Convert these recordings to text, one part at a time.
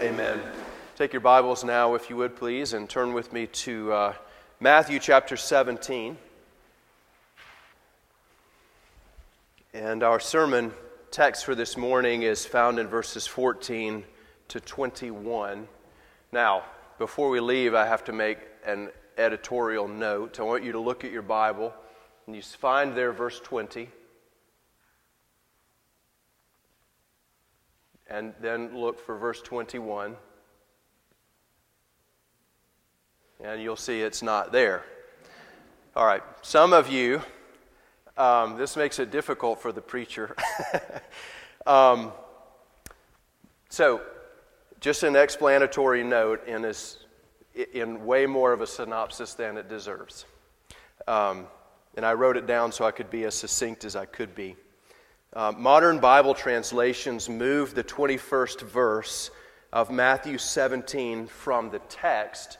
Amen. Take your Bibles now, if you would please, and turn with me to uh, Matthew chapter 17. And our sermon text for this morning is found in verses 14 to 21. Now, before we leave, I have to make an editorial note. I want you to look at your Bible and you find there verse 20. And then look for verse 21. And you'll see it's not there. All right, some of you, um, this makes it difficult for the preacher. um, so, just an explanatory note in, this, in way more of a synopsis than it deserves. Um, and I wrote it down so I could be as succinct as I could be. Uh, modern Bible translations move the 21st verse of Matthew 17 from the text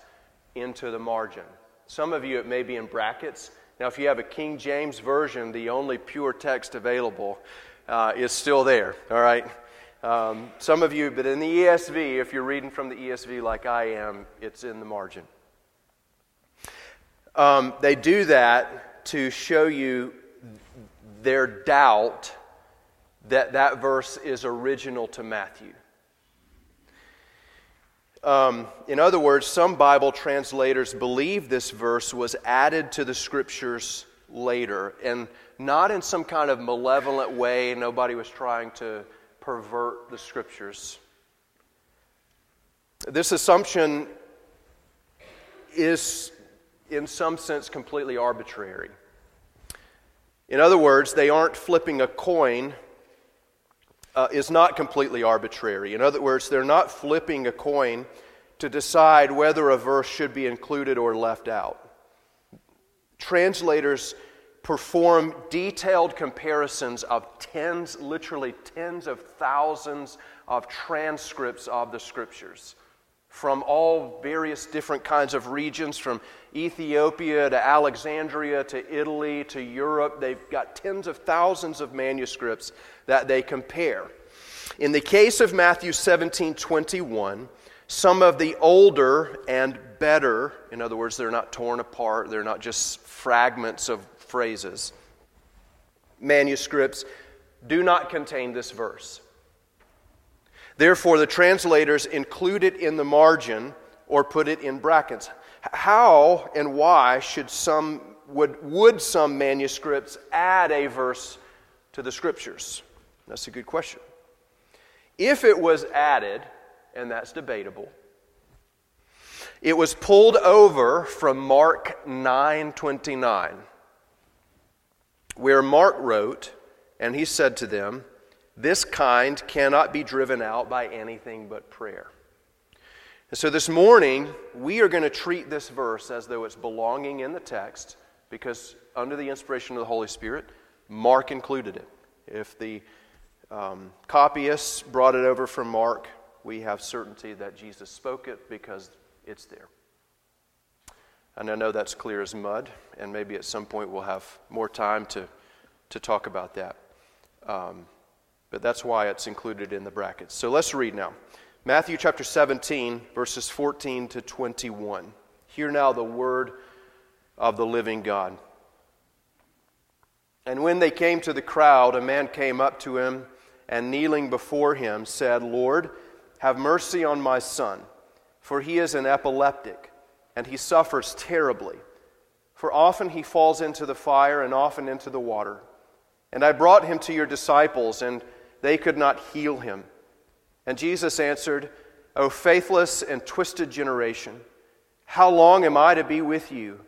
into the margin. Some of you, it may be in brackets. Now, if you have a King James Version, the only pure text available uh, is still there, all right? Um, some of you, but in the ESV, if you're reading from the ESV like I am, it's in the margin. Um, they do that to show you their doubt that that verse is original to Matthew. Um, in other words, some Bible translators believe this verse was added to the scriptures later, and not in some kind of malevolent way. Nobody was trying to pervert the scriptures. This assumption is, in some sense, completely arbitrary. In other words, they aren't flipping a coin uh, is not completely arbitrary. In other words, they're not flipping a coin to decide whether a verse should be included or left out. Translators perform detailed comparisons of tens, literally tens of thousands of transcripts of the scriptures from all various different kinds of regions, from Ethiopia to Alexandria to Italy to Europe. They've got tens of thousands of manuscripts that they compare. In the case of Matthew 17 21, some of the older and better, in other words, they're not torn apart, they're not just fragments of phrases, manuscripts do not contain this verse. Therefore, the translators include it in the margin or put it in brackets. How and why should some would, would some manuscripts add a verse to the scriptures? That's a good question. If it was added, and that's debatable, it was pulled over from Mark 9:29, where Mark wrote, and he said to them, "This kind cannot be driven out by anything but prayer." And so this morning, we are going to treat this verse as though it's belonging in the text because under the inspiration of the Holy Spirit, Mark included it. If the um, copyists brought it over from Mark, we have certainty that Jesus spoke it because it's there. And I know that's clear as mud, and maybe at some point we'll have more time to, to talk about that. Um, but that's why it's included in the brackets. So let's read now Matthew chapter 17, verses 14 to 21. Hear now the word of the living God. And when they came to the crowd, a man came up to him and kneeling before him said, Lord, have mercy on my son, for he is an epileptic, and he suffers terribly. For often he falls into the fire and often into the water. And I brought him to your disciples, and they could not heal him. And Jesus answered, O faithless and twisted generation, how long am I to be with you?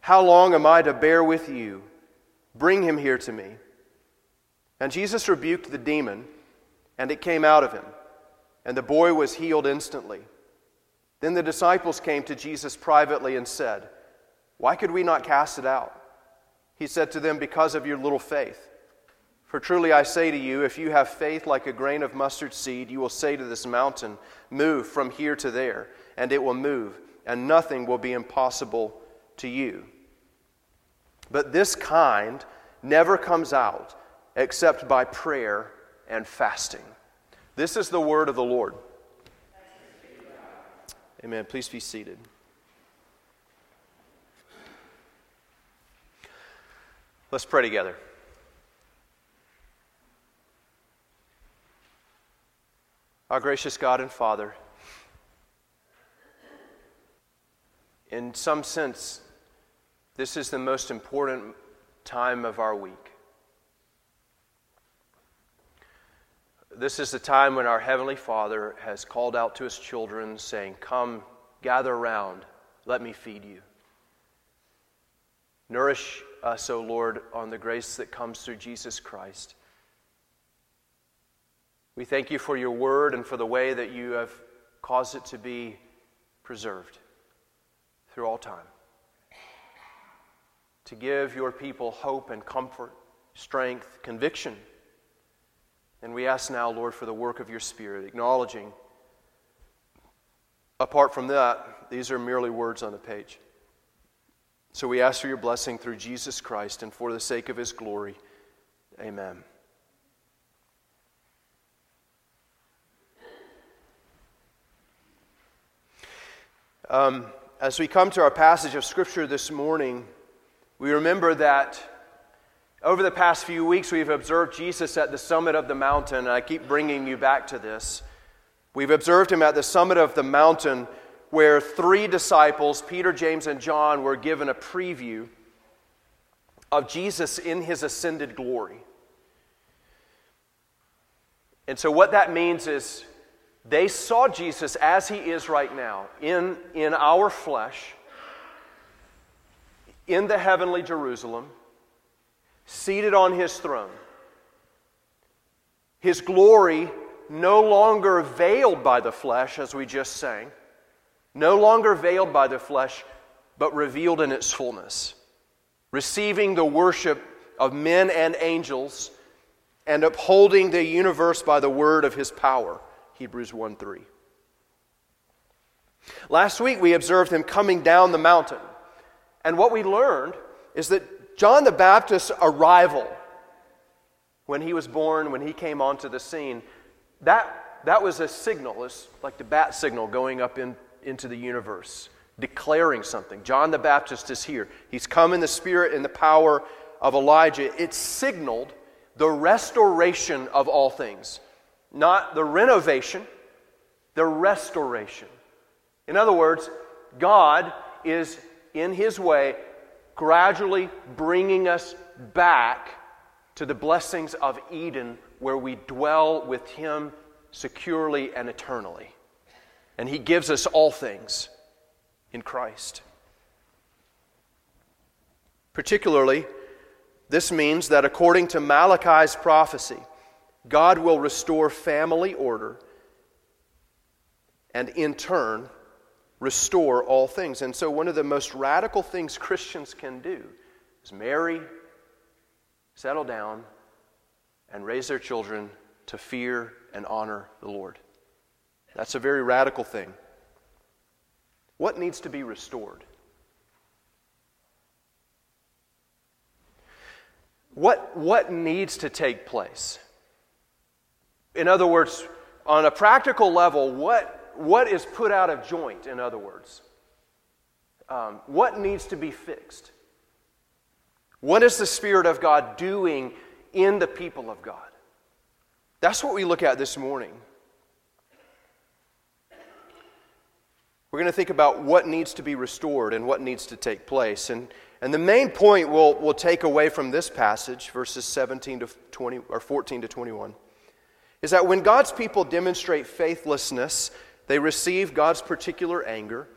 How long am I to bear with you? Bring him here to me. And Jesus rebuked the demon, and it came out of him, and the boy was healed instantly. Then the disciples came to Jesus privately and said, Why could we not cast it out? He said to them, Because of your little faith. For truly I say to you, if you have faith like a grain of mustard seed, you will say to this mountain, Move from here to there, and it will move, and nothing will be impossible to you. But this kind never comes out except by prayer and fasting. This is the word of the Lord. Amen. Please be seated. Let's pray together. Our gracious God and Father, in some sense, this is the most important time of our week. This is the time when our Heavenly Father has called out to His children, saying, Come, gather around, let me feed you. Nourish us, O Lord, on the grace that comes through Jesus Christ. We thank you for your word and for the way that you have caused it to be preserved through all time. To give your people hope and comfort, strength, conviction and we ask now, Lord, for the work of your Spirit, acknowledging, apart from that, these are merely words on a page. So we ask for your blessing through Jesus Christ and for the sake of his glory. Amen. Um, as we come to our passage of Scripture this morning, we remember that over the past few weeks, we've observed Jesus at the summit of the mountain, and I keep bringing you back to this. We've observed him at the summit of the mountain where three disciples, Peter, James, and John, were given a preview of Jesus in his ascended glory. And so, what that means is they saw Jesus as he is right now, in, in our flesh, in the heavenly Jerusalem seated on his throne. His glory no longer veiled by the flesh, as we just sang, no longer veiled by the flesh, but revealed in its fullness, receiving the worship of men and angels and upholding the universe by the word of his power. Hebrews 1 3. Last week we observed him coming down the mountain. And what we learned is that John the Baptist's arrival when he was born, when he came onto the scene, that, that was a signal. It's like the bat signal going up in, into the universe, declaring something. John the Baptist is here. He's come in the spirit and the power of Elijah. It signaled the restoration of all things, not the renovation, the restoration. In other words, God is in his way gradually bringing us back to the blessings of Eden where we dwell with Him securely and eternally. And He gives us all things in Christ. Particularly, this means that according to Malachi's prophecy, God will restore family order and in turn restore all things. And so, one of the most radical things Christians can do is marry, settle down, and raise their children to fear and honor the Lord. That's a very radical thing. What needs to be restored? What, what needs to take place? In other words, on a practical level, what what is put out of joint, in other words? Um, what needs to be fixed? What is the Spirit of God doing in the people of God? That's what we look at this morning. We're going to think about what needs to be restored and what needs to take place. And, and the main point we'll, we'll take away from this passage, verses 17 to 20, or 14 to 21, is that when God's people demonstrate faithlessness they receive God's particular anger,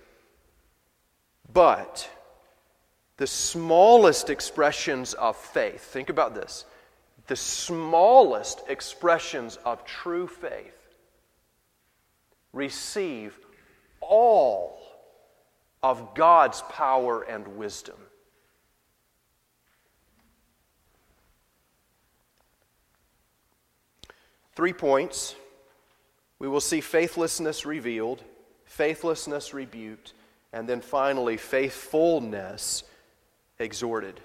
but the smallest expressions of faith, think about this, the smallest expressions of true faith receive all of God's power and wisdom. Three points we will see faithlessness revealed, faithlessness rebuked, and then finally, faithfulness exhorted.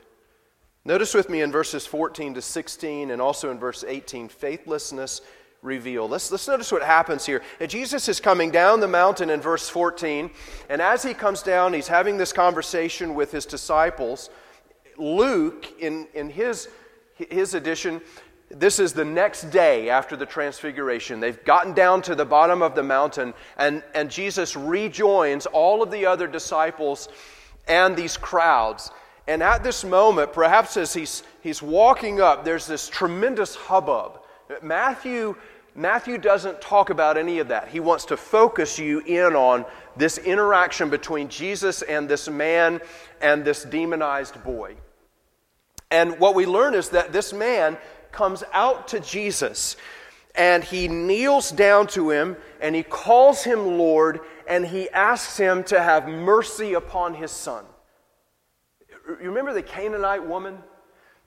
Notice with me in verses 14 to 16 and also in verse 18 faithlessness revealed. Let's, let's notice what happens here. Jesus is coming down the mountain in verse 14, and as he comes down, he's having this conversation with his disciples. Luke, in, in his, his edition, this is the next day after the transfiguration. They've gotten down to the bottom of the mountain, and, and Jesus rejoins all of the other disciples and these crowds. And at this moment, perhaps as he's, he's walking up, there's this tremendous hubbub. Matthew, Matthew doesn't talk about any of that. He wants to focus you in on this interaction between Jesus and this man and this demonized boy. And what we learn is that this man comes out to Jesus and he kneels down to him and he calls him Lord and he asks him to have mercy upon his son. You remember the Canaanite woman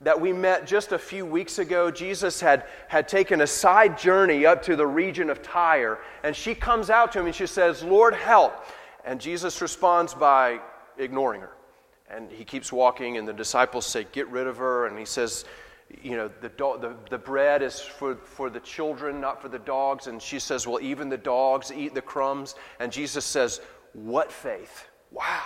that we met just a few weeks ago? Jesus had, had taken a side journey up to the region of Tyre, and she comes out to him and she says, Lord, help. And Jesus responds by ignoring her. And he keeps walking, and the disciples say, Get rid of her. And he says, you know, the, do- the, the bread is for, for the children, not for the dogs. And she says, Well, even the dogs eat the crumbs. And Jesus says, What faith? Wow.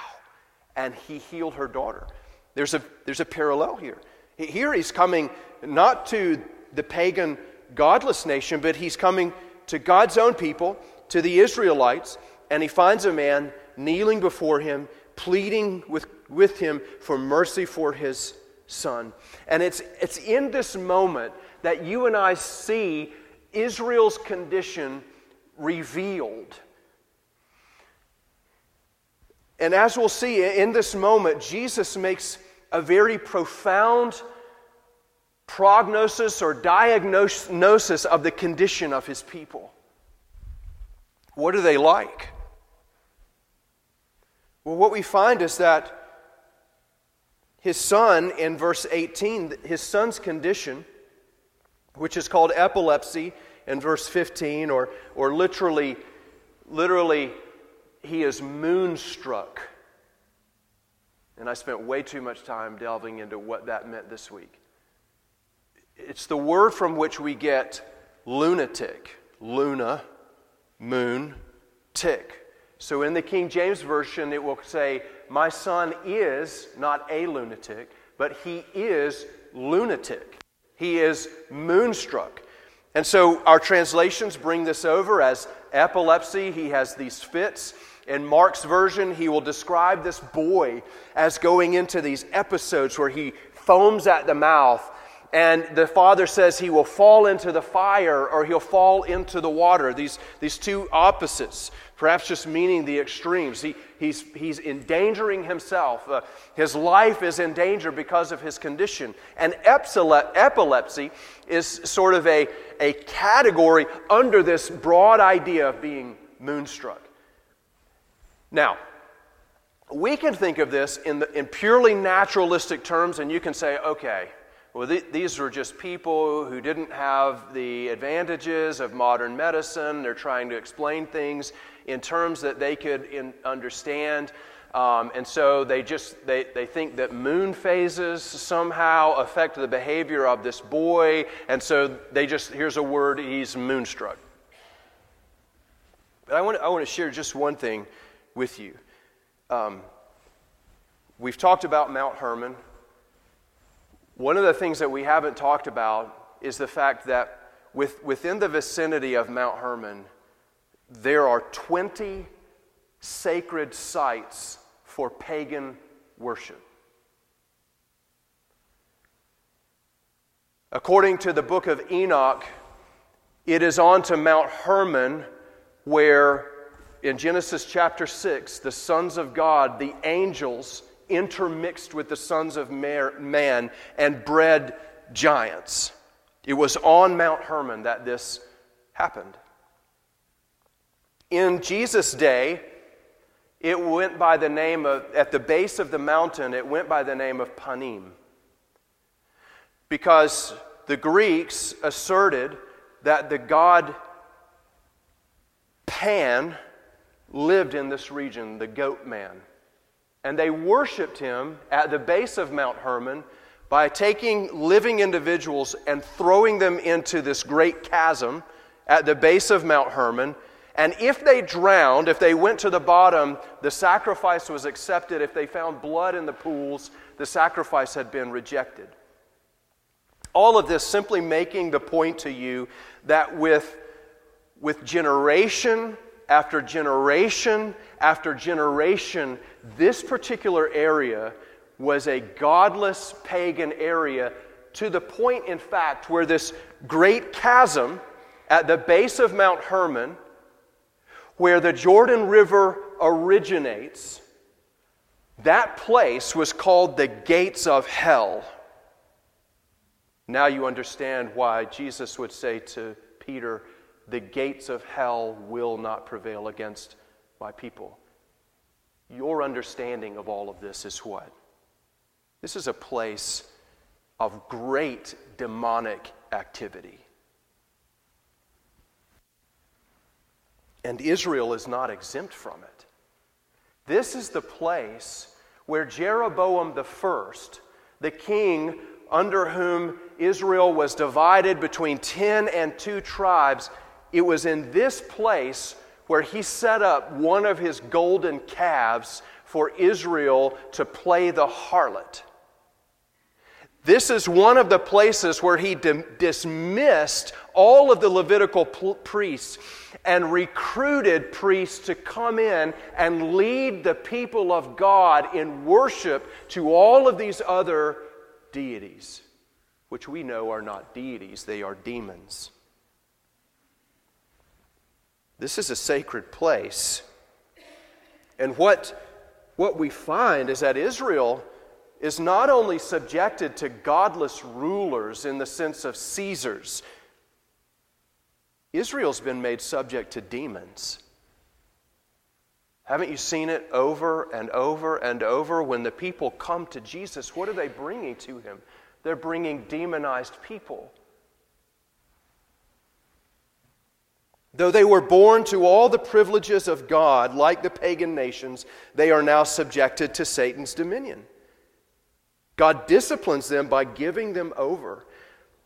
And he healed her daughter. There's a, there's a parallel here. Here he's coming not to the pagan, godless nation, but he's coming to God's own people, to the Israelites, and he finds a man kneeling before him, pleading with, with him for mercy for his son. And it's, it's in this moment that you and I see Israel's condition revealed. And as we'll see in this moment, Jesus makes a very profound prognosis or diagnosis of the condition of his people. What are they like? Well, what we find is that his son, in verse 18, his son's condition, which is called epilepsy in verse 15, or, or literally, literally, he is moonstruck. And I spent way too much time delving into what that meant this week. It's the word from which we get lunatic, luna, moon, tick. So in the King James Version, it will say my son is not a lunatic, but he is lunatic. He is moonstruck. And so our translations bring this over as epilepsy. He has these fits. In Mark's version, he will describe this boy as going into these episodes where he foams at the mouth and the father says he will fall into the fire or he'll fall into the water. These, these two opposites, perhaps just meaning the extremes. He, he's, he's endangering himself. Uh, his life is in danger because of his condition. And epilepsy is sort of a, a category under this broad idea of being moonstruck. Now, we can think of this in, the, in purely naturalistic terms, and you can say, okay, well, th- these were just people who didn't have the advantages of modern medicine. They're trying to explain things in terms that they could in- understand. Um, and so they just they, they think that moon phases somehow affect the behavior of this boy and so they just here's a word he's moonstruck but i want, I want to share just one thing with you um, we've talked about mount hermon one of the things that we haven't talked about is the fact that with, within the vicinity of Mount Hermon, there are 20 sacred sites for pagan worship. According to the book of Enoch, it is on to Mount Hermon where, in Genesis chapter 6, the sons of God, the angels, intermixed with the sons of man and bred giants. It was on Mount Hermon that this happened. In Jesus' day, it went by the name of, at the base of the mountain, it went by the name of Panim. Because the Greeks asserted that the god Pan lived in this region, the goat man. And they worshiped him at the base of Mount Hermon by taking living individuals and throwing them into this great chasm at the base of Mount Hermon. And if they drowned, if they went to the bottom, the sacrifice was accepted. If they found blood in the pools, the sacrifice had been rejected. All of this simply making the point to you that with, with generation after generation after generation, this particular area was a godless pagan area to the point, in fact, where this great chasm at the base of Mount Hermon, where the Jordan River originates, that place was called the gates of hell. Now you understand why Jesus would say to Peter, The gates of hell will not prevail against my people. Your understanding of all of this is what? This is a place of great demonic activity. And Israel is not exempt from it. This is the place where Jeroboam the first, the king under whom Israel was divided between 10 and 2 tribes, it was in this place where he set up one of his golden calves for Israel to play the harlot. This is one of the places where he dismissed all of the Levitical priests and recruited priests to come in and lead the people of God in worship to all of these other deities, which we know are not deities, they are demons. This is a sacred place. And what, what we find is that Israel is not only subjected to godless rulers in the sense of Caesars, Israel's been made subject to demons. Haven't you seen it over and over and over? When the people come to Jesus, what are they bringing to him? They're bringing demonized people. Though they were born to all the privileges of God, like the pagan nations, they are now subjected to Satan's dominion. God disciplines them by giving them over.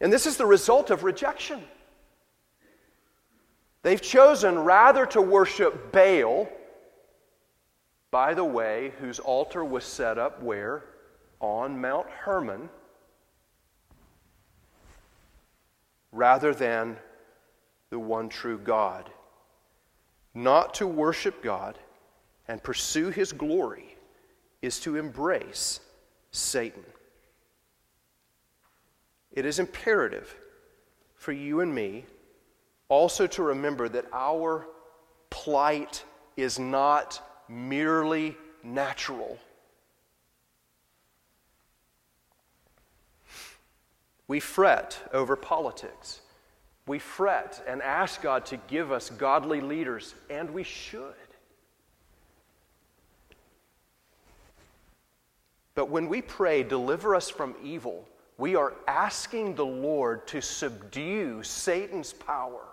And this is the result of rejection. They've chosen rather to worship Baal, by the way, whose altar was set up where? On Mount Hermon, rather than the one true God. Not to worship God and pursue his glory is to embrace Satan. It is imperative for you and me also to remember that our plight is not merely natural. We fret over politics. We fret and ask God to give us godly leaders, and we should. But when we pray, deliver us from evil, we are asking the Lord to subdue Satan's power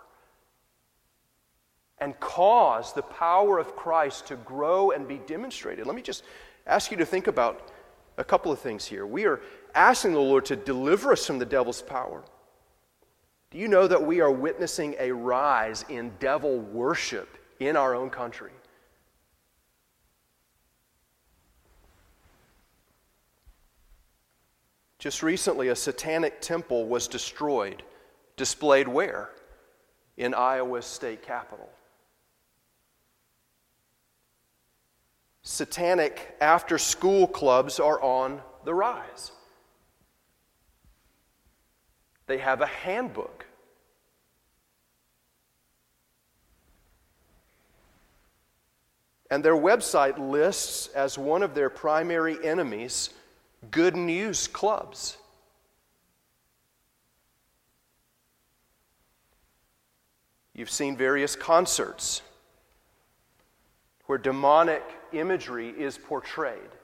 and cause the power of Christ to grow and be demonstrated. Let me just ask you to think about a couple of things here. We are asking the Lord to deliver us from the devil's power. Do you know that we are witnessing a rise in devil worship in our own country? Just recently, a satanic temple was destroyed. Displayed where? In Iowa's state capital. Satanic after school clubs are on the rise. They have a handbook. And their website lists as one of their primary enemies good news clubs. You've seen various concerts where demonic imagery is portrayed.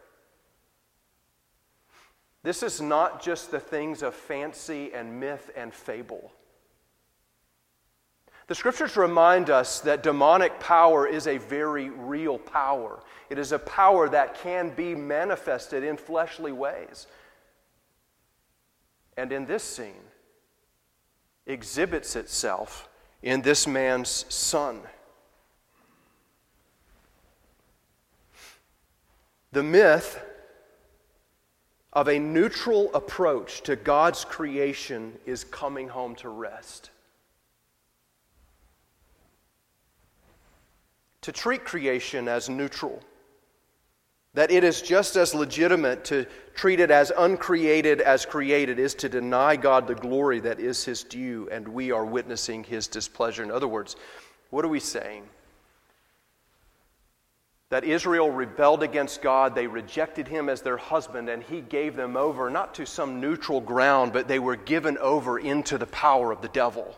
This is not just the things of fancy and myth and fable. The scriptures remind us that demonic power is a very real power. It is a power that can be manifested in fleshly ways. And in this scene, exhibits itself in this man's son. The myth of a neutral approach to God's creation is coming home to rest. To treat creation as neutral, that it is just as legitimate to treat it as uncreated as created is to deny God the glory that is his due, and we are witnessing his displeasure. In other words, what are we saying? That Israel rebelled against God. They rejected him as their husband, and he gave them over not to some neutral ground, but they were given over into the power of the devil.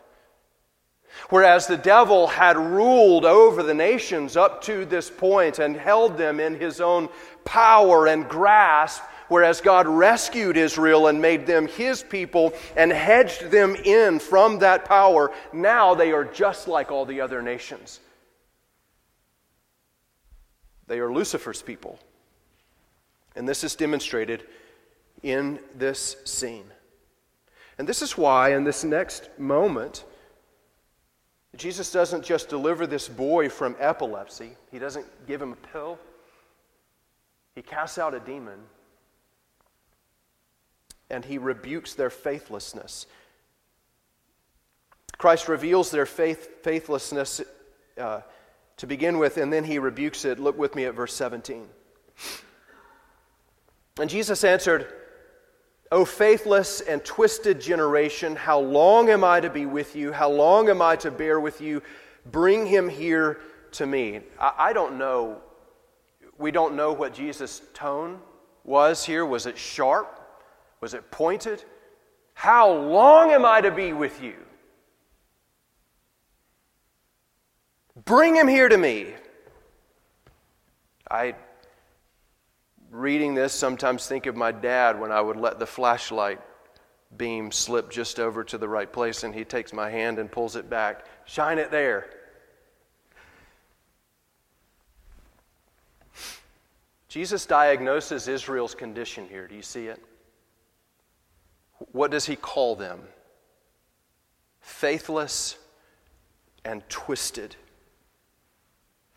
Whereas the devil had ruled over the nations up to this point and held them in his own power and grasp, whereas God rescued Israel and made them his people and hedged them in from that power, now they are just like all the other nations. They are Lucifer's people. And this is demonstrated in this scene. And this is why, in this next moment, Jesus doesn't just deliver this boy from epilepsy, he doesn't give him a pill, he casts out a demon and he rebukes their faithlessness. Christ reveals their faith, faithlessness uh, to begin with, and then he rebukes it. Look with me at verse 17. And Jesus answered, O faithless and twisted generation, how long am I to be with you? How long am I to bear with you? Bring him here to me. I, don't know. We don't know what Jesus' tone was here. Was it sharp? Was it pointed? How long am I to be with you? Bring him here to me. I, reading this, sometimes think of my dad when I would let the flashlight beam slip just over to the right place and he takes my hand and pulls it back. Shine it there. Jesus diagnoses Israel's condition here. Do you see it? What does he call them? Faithless and twisted.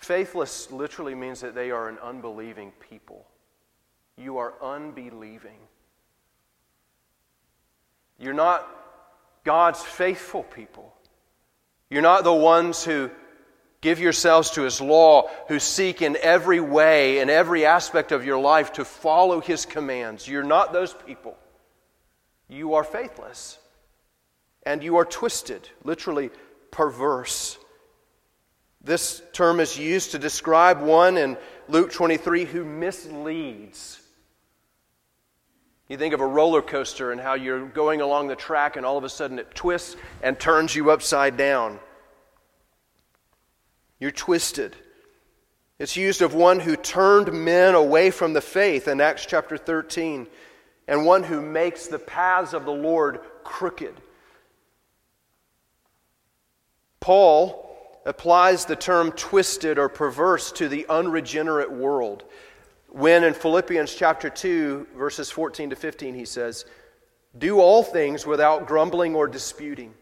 Faithless literally means that they are an unbelieving people. You are unbelieving. You're not God's faithful people. You're not the ones who give yourselves to His law, who seek in every way, in every aspect of your life to follow His commands. You're not those people. You are faithless. And you are twisted, literally perverse. This term is used to describe one in Luke 23 who misleads. You think of a roller coaster and how you're going along the track and all of a sudden it twists and turns you upside down. You're twisted. It's used of one who turned men away from the faith in Acts chapter 13 and one who makes the paths of the Lord crooked. Paul applies the term twisted or perverse to the unregenerate world. When in Philippians chapter 2, verses 14 to 15, he says, Do all things without grumbling or disputing,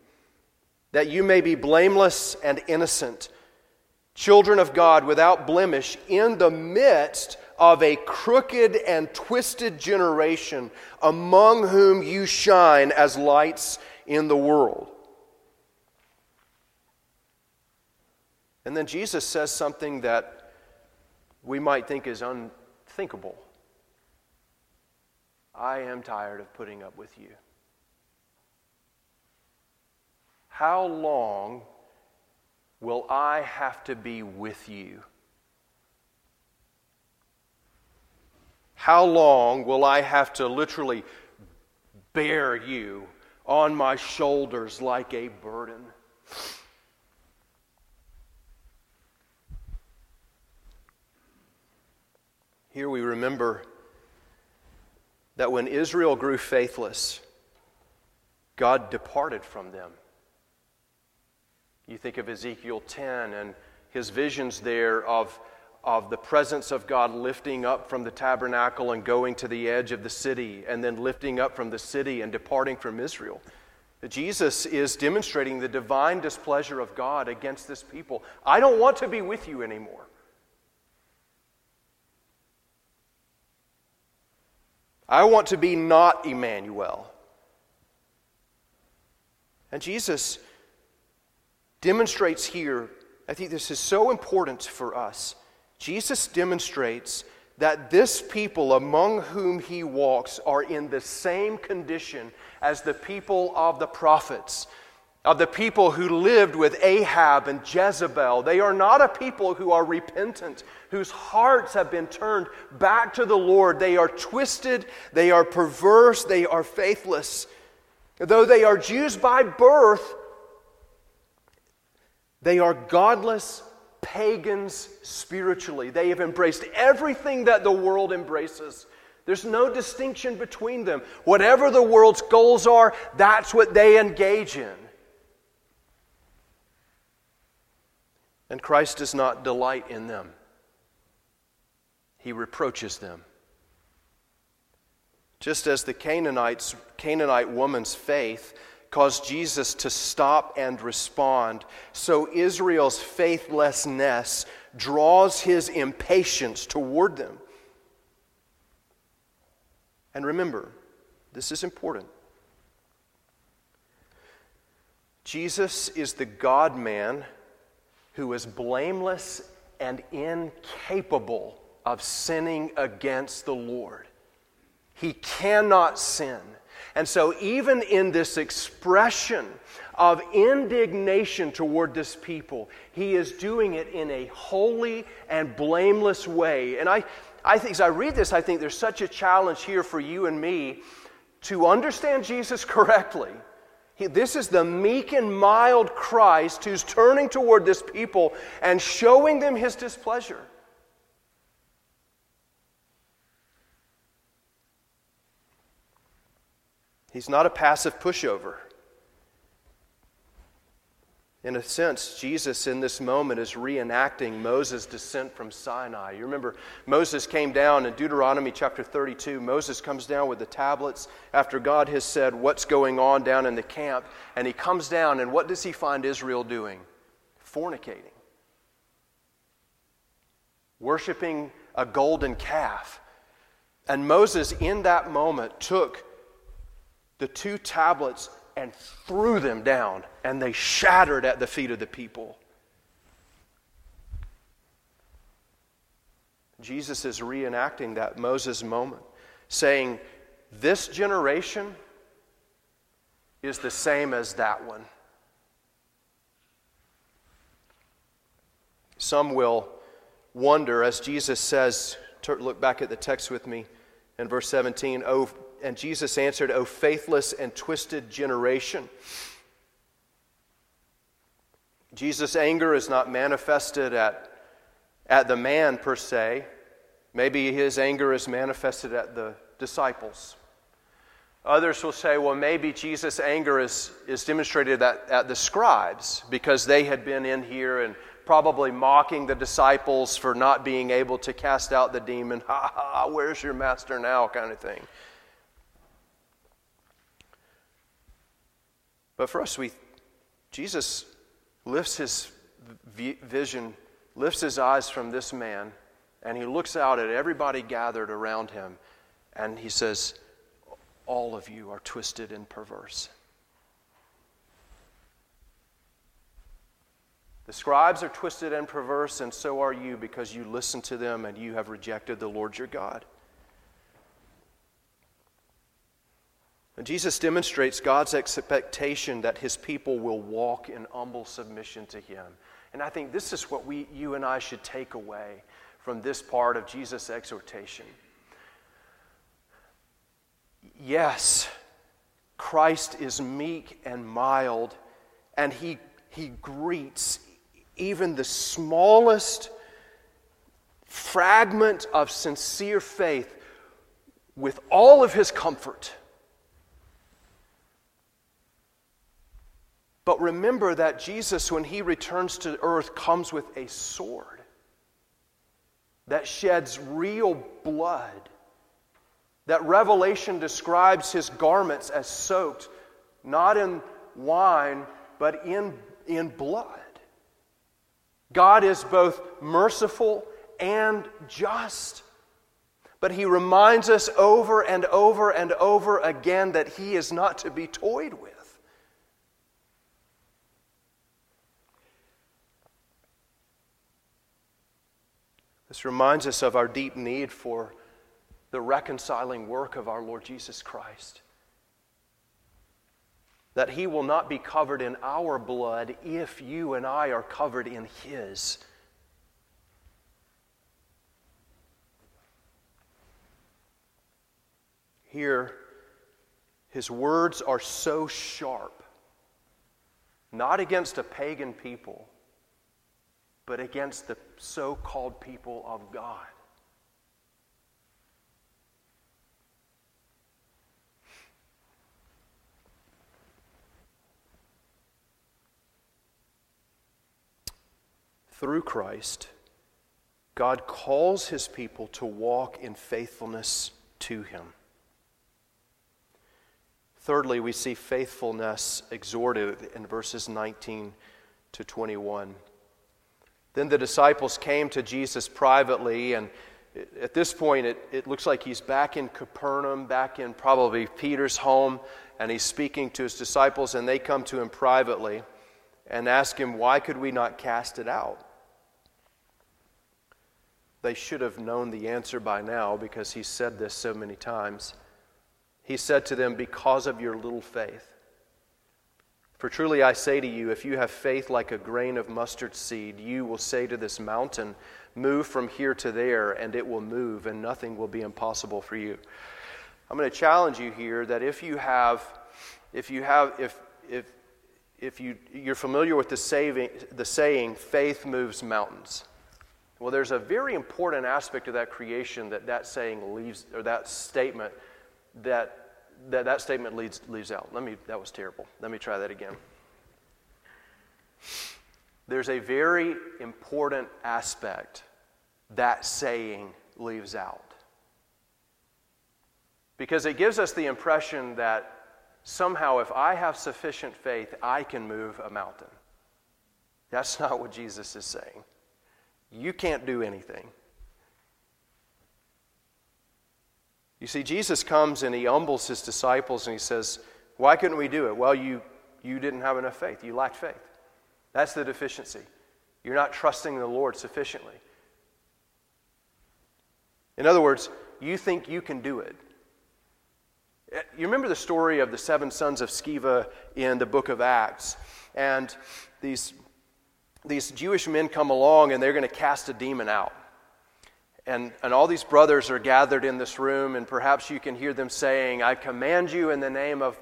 that you may be blameless and innocent, children of God without blemish, in the midst of a crooked and twisted generation, among whom you shine as lights in the world And then Jesus says something that we might think is unthinkable. I am tired of putting up with you. How long will I have to be with you? How long will I have to literally bear you on my shoulders like a burden? Here we remember that when Israel grew faithless, God departed from them. You think of Ezekiel 10 and his visions there of, of the presence of God lifting up from the tabernacle and going to the edge of the city, and then lifting up from the city and departing from Israel. Jesus is demonstrating the divine displeasure of God against this people. I don't want to be with you anymore. I want to be not Emmanuel. And Jesus demonstrates here, I think this is so important for us. Jesus demonstrates that this people among whom he walks are in the same condition as the people of the prophets, of the people who lived with Ahab and Jezebel. They are not a people who are repentant, whose hearts have been turned back to the Lord. They are twisted, they are perverse, they are faithless. Though they are Jews by birth, they are godless pagans spiritually. They have embraced everything that the world embraces. There's no distinction between them. Whatever the world's goals are, that's what they engage in. And Christ does not delight in them, He reproaches them. Just as the Canaanites, Canaanite woman's faith caused Jesus to stop and respond, so Israel's faithlessness draws his impatience toward them. And remember, this is important. Jesus is the God man who is blameless and incapable of sinning against the Lord. He cannot sin. And so, even in this expression of indignation toward this people, he is doing it in a holy and blameless way. And I, I think, as I read this, I think there's such a challenge here for you and me to understand Jesus correctly. He, this is the meek and mild Christ who's turning toward this people and showing them his displeasure. He's not a passive pushover. In a sense, Jesus in this moment is reenacting Moses' descent from Sinai. You remember, Moses came down in Deuteronomy chapter 32. Moses comes down with the tablets after God has said what's going on down in the camp. And he comes down, and what does he find Israel doing? Fornicating, worshiping a golden calf. And Moses, in that moment, took the two tablets and threw them down, and they shattered at the feet of the people. Jesus is reenacting that Moses moment, saying, This generation is the same as that one. Some will wonder, as Jesus says, look back at the text with me in verse 17, Oh, and Jesus answered, O faithless and twisted generation. Jesus' anger is not manifested at, at the man per se. Maybe his anger is manifested at the disciples. Others will say, well, maybe Jesus' anger is, is demonstrated at, at the scribes because they had been in here and probably mocking the disciples for not being able to cast out the demon. Ha ha, where's your master now? kind of thing. But for us, we, Jesus lifts his vision, lifts his eyes from this man, and he looks out at everybody gathered around him, and he says, All of you are twisted and perverse. The scribes are twisted and perverse, and so are you because you listen to them and you have rejected the Lord your God. And Jesus demonstrates God's expectation that his people will walk in humble submission to him. And I think this is what we, you and I should take away from this part of Jesus' exhortation. Yes, Christ is meek and mild, and he, he greets even the smallest fragment of sincere faith with all of his comfort. But remember that Jesus, when he returns to earth, comes with a sword that sheds real blood. That Revelation describes his garments as soaked not in wine, but in, in blood. God is both merciful and just. But he reminds us over and over and over again that he is not to be toyed with. This reminds us of our deep need for the reconciling work of our Lord Jesus Christ. That he will not be covered in our blood if you and I are covered in his. Here, his words are so sharp, not against a pagan people, but against the so called people of God. Through Christ, God calls his people to walk in faithfulness to him. Thirdly, we see faithfulness exhorted in verses 19 to 21. Then the disciples came to Jesus privately, and at this point, it, it looks like he's back in Capernaum, back in probably Peter's home, and he's speaking to his disciples, and they come to him privately and ask him, Why could we not cast it out? They should have known the answer by now because he said this so many times. He said to them, Because of your little faith. For truly I say to you, if you have faith like a grain of mustard seed, you will say to this mountain, Move from here to there, and it will move, and nothing will be impossible for you. I'm going to challenge you here that if you have, if you have, if, if, if you, you're familiar with the, saving, the saying, faith moves mountains. Well, there's a very important aspect of that creation that that saying leaves, or that statement that that, that statement leaves, leaves out. Let me, that was terrible. Let me try that again. There's a very important aspect that saying leaves out. Because it gives us the impression that somehow, if I have sufficient faith, I can move a mountain. That's not what Jesus is saying. You can't do anything. You see, Jesus comes and he humbles his disciples and he says, Why couldn't we do it? Well, you, you didn't have enough faith. You lacked faith. That's the deficiency. You're not trusting the Lord sufficiently. In other words, you think you can do it. Eh, you remember the story of the seven sons of Sceva in the book of Acts? And these, these Jewish men come along and they're going to cast a demon out and, and all these brothers are gathered in this room, and perhaps you can hear them saying, I command you in the name of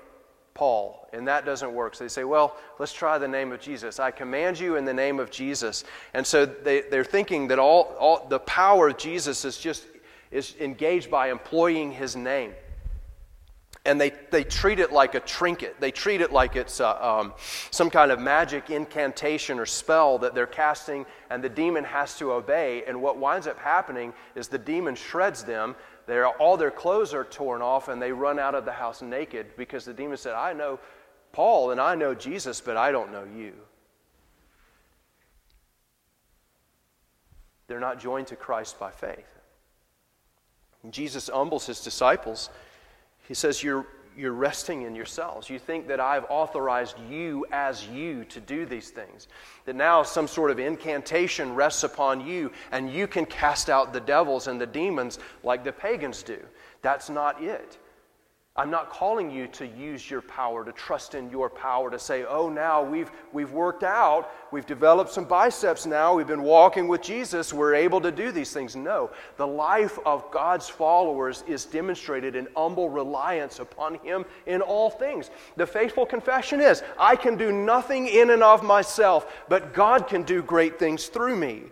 Paul. And that doesn't work. So they say, Well, let's try the name of Jesus. I command you in the name of Jesus. And so they, they're thinking that all, all the power of Jesus is just is engaged by employing his name and they, they treat it like a trinket. They treat it like it's uh, um, some kind of magic incantation or spell that they're casting, and the demon has to obey. And what winds up happening is the demon shreds them. They're, all their clothes are torn off, and they run out of the house naked because the demon said, I know Paul and I know Jesus, but I don't know you. They're not joined to Christ by faith. Jesus humbles his disciples he says, You're, you're resting in yourselves. You think that I've authorized you as you to do these things. That now some sort of incantation rests upon you, and you can cast out the devils and the demons like the pagans do. That's not it. I'm not calling you to use your power, to trust in your power, to say, oh, now we've, we've worked out, we've developed some biceps now, we've been walking with Jesus, we're able to do these things. No. The life of God's followers is demonstrated in humble reliance upon Him in all things. The faithful confession is, I can do nothing in and of myself, but God can do great things through me.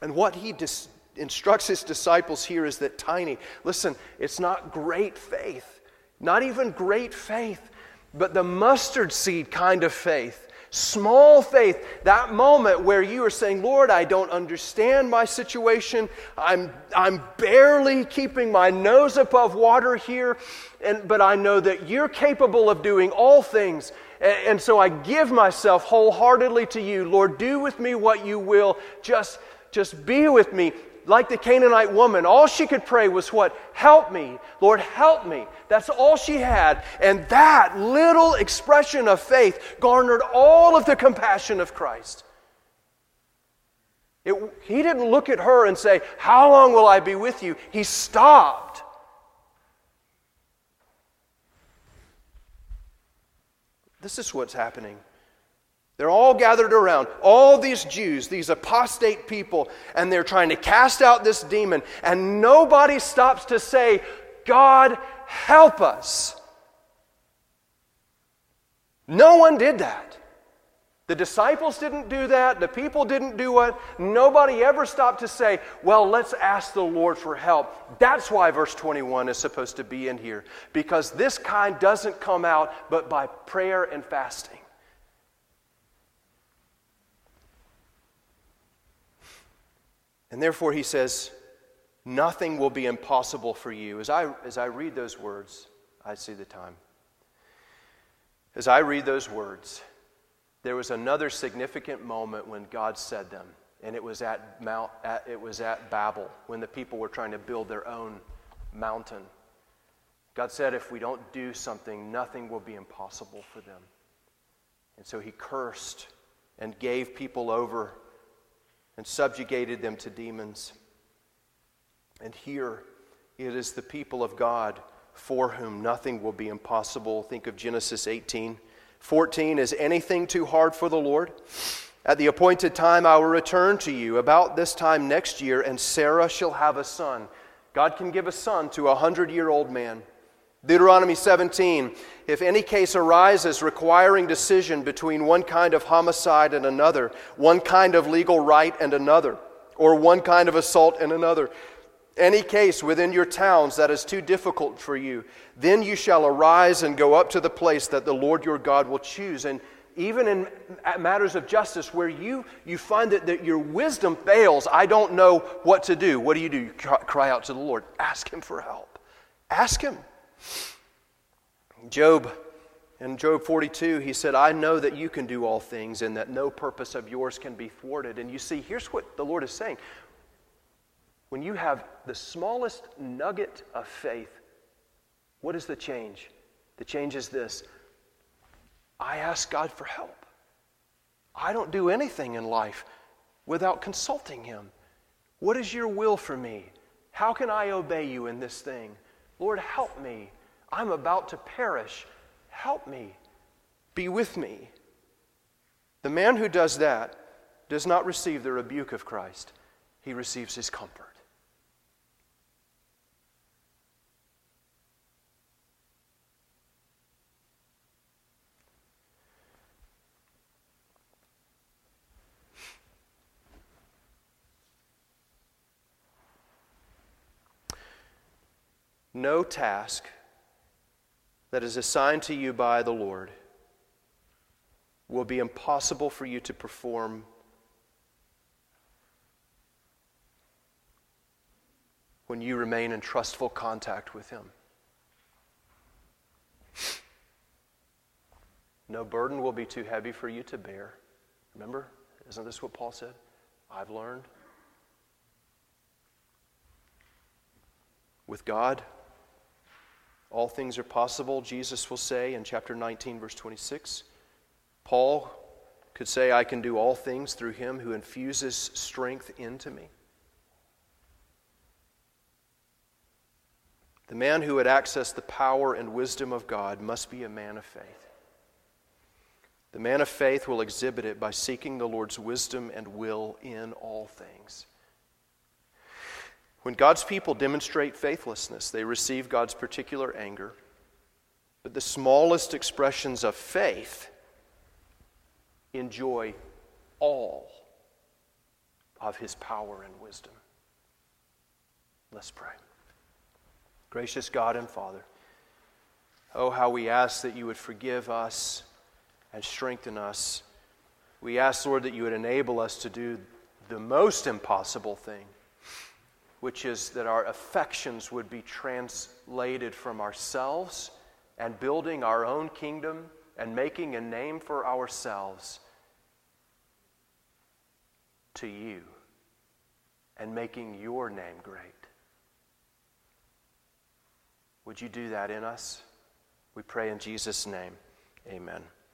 And what He dis- instructs his disciples here is that tiny, listen, it's not great faith, not even great faith, but the mustard seed kind of faith Small faith, that moment where you are saying, Lord, I don't understand my situation. I'm, I'm barely keeping my nose above water here, and, but I know that you're capable of doing all things. And, and so I give myself wholeheartedly to you. Lord, do with me what you will. Just, just be with me like the Canaanite woman, all she could pray was what? Help me. Lord, help me. That's all she had. And that little expression of faith garnered all of the compassion of Christ. It, he didn't look at her and say, How long will I be with you? He stopped. This is what's happening. They're all gathered around, all these Jews, these apostate people, and they're trying to cast out this demon. And nobody stops to say, God, help us. No one did that. The disciples didn't do that. The people didn't do it. Nobody ever stopped to say, Well, let's ask the Lord for help. That's why verse 21 is supposed to be in here, because this kind doesn't come out but by prayer and fasting. And therefore, he says, Nothing will be impossible for you. As I, as I read those words, I see the time. As I read those words, there was another significant moment when God said them, and it was at, Mount, at, it was at Babel when the people were trying to build their own mountain. God said, if we don't do something, nothing will be impossible for them. And so he cursed and gave people over and subjugated them to demons. And here it is the people of God for whom nothing will be impossible. Think of Genesis 18. 14 Is anything too hard for the Lord? At the appointed time, I will return to you about this time next year, and Sarah shall have a son. God can give a son to a hundred year old man. Deuteronomy 17 If any case arises requiring decision between one kind of homicide and another, one kind of legal right and another, or one kind of assault and another, any case within your towns that is too difficult for you, then you shall arise and go up to the place that the Lord your God will choose. And even in matters of justice where you, you find that, that your wisdom fails, I don't know what to do. What do you do? You cry out to the Lord. Ask Him for help. Ask Him. Job, in Job 42, he said, I know that you can do all things and that no purpose of yours can be thwarted. And you see, here's what the Lord is saying. When you have the smallest nugget of faith, what is the change? The change is this I ask God for help. I don't do anything in life without consulting Him. What is your will for me? How can I obey you in this thing? Lord, help me. I'm about to perish. Help me. Be with me. The man who does that does not receive the rebuke of Christ, he receives his comfort. No task that is assigned to you by the Lord will be impossible for you to perform when you remain in trustful contact with Him. No burden will be too heavy for you to bear. Remember? Isn't this what Paul said? I've learned. With God, all things are possible, Jesus will say in chapter 19, verse 26. Paul could say, I can do all things through him who infuses strength into me. The man who would access the power and wisdom of God must be a man of faith. The man of faith will exhibit it by seeking the Lord's wisdom and will in all things. When God's people demonstrate faithlessness, they receive God's particular anger. But the smallest expressions of faith enjoy all of his power and wisdom. Let's pray. Gracious God and Father, oh, how we ask that you would forgive us and strengthen us We ask, Lord, that you would enable us to do the most impossible thing, which is that our affections would be translated from ourselves and building our own kingdom and making a name for ourselves to you and making your name great. Would you do that in us? We pray in Jesus' name. Amen.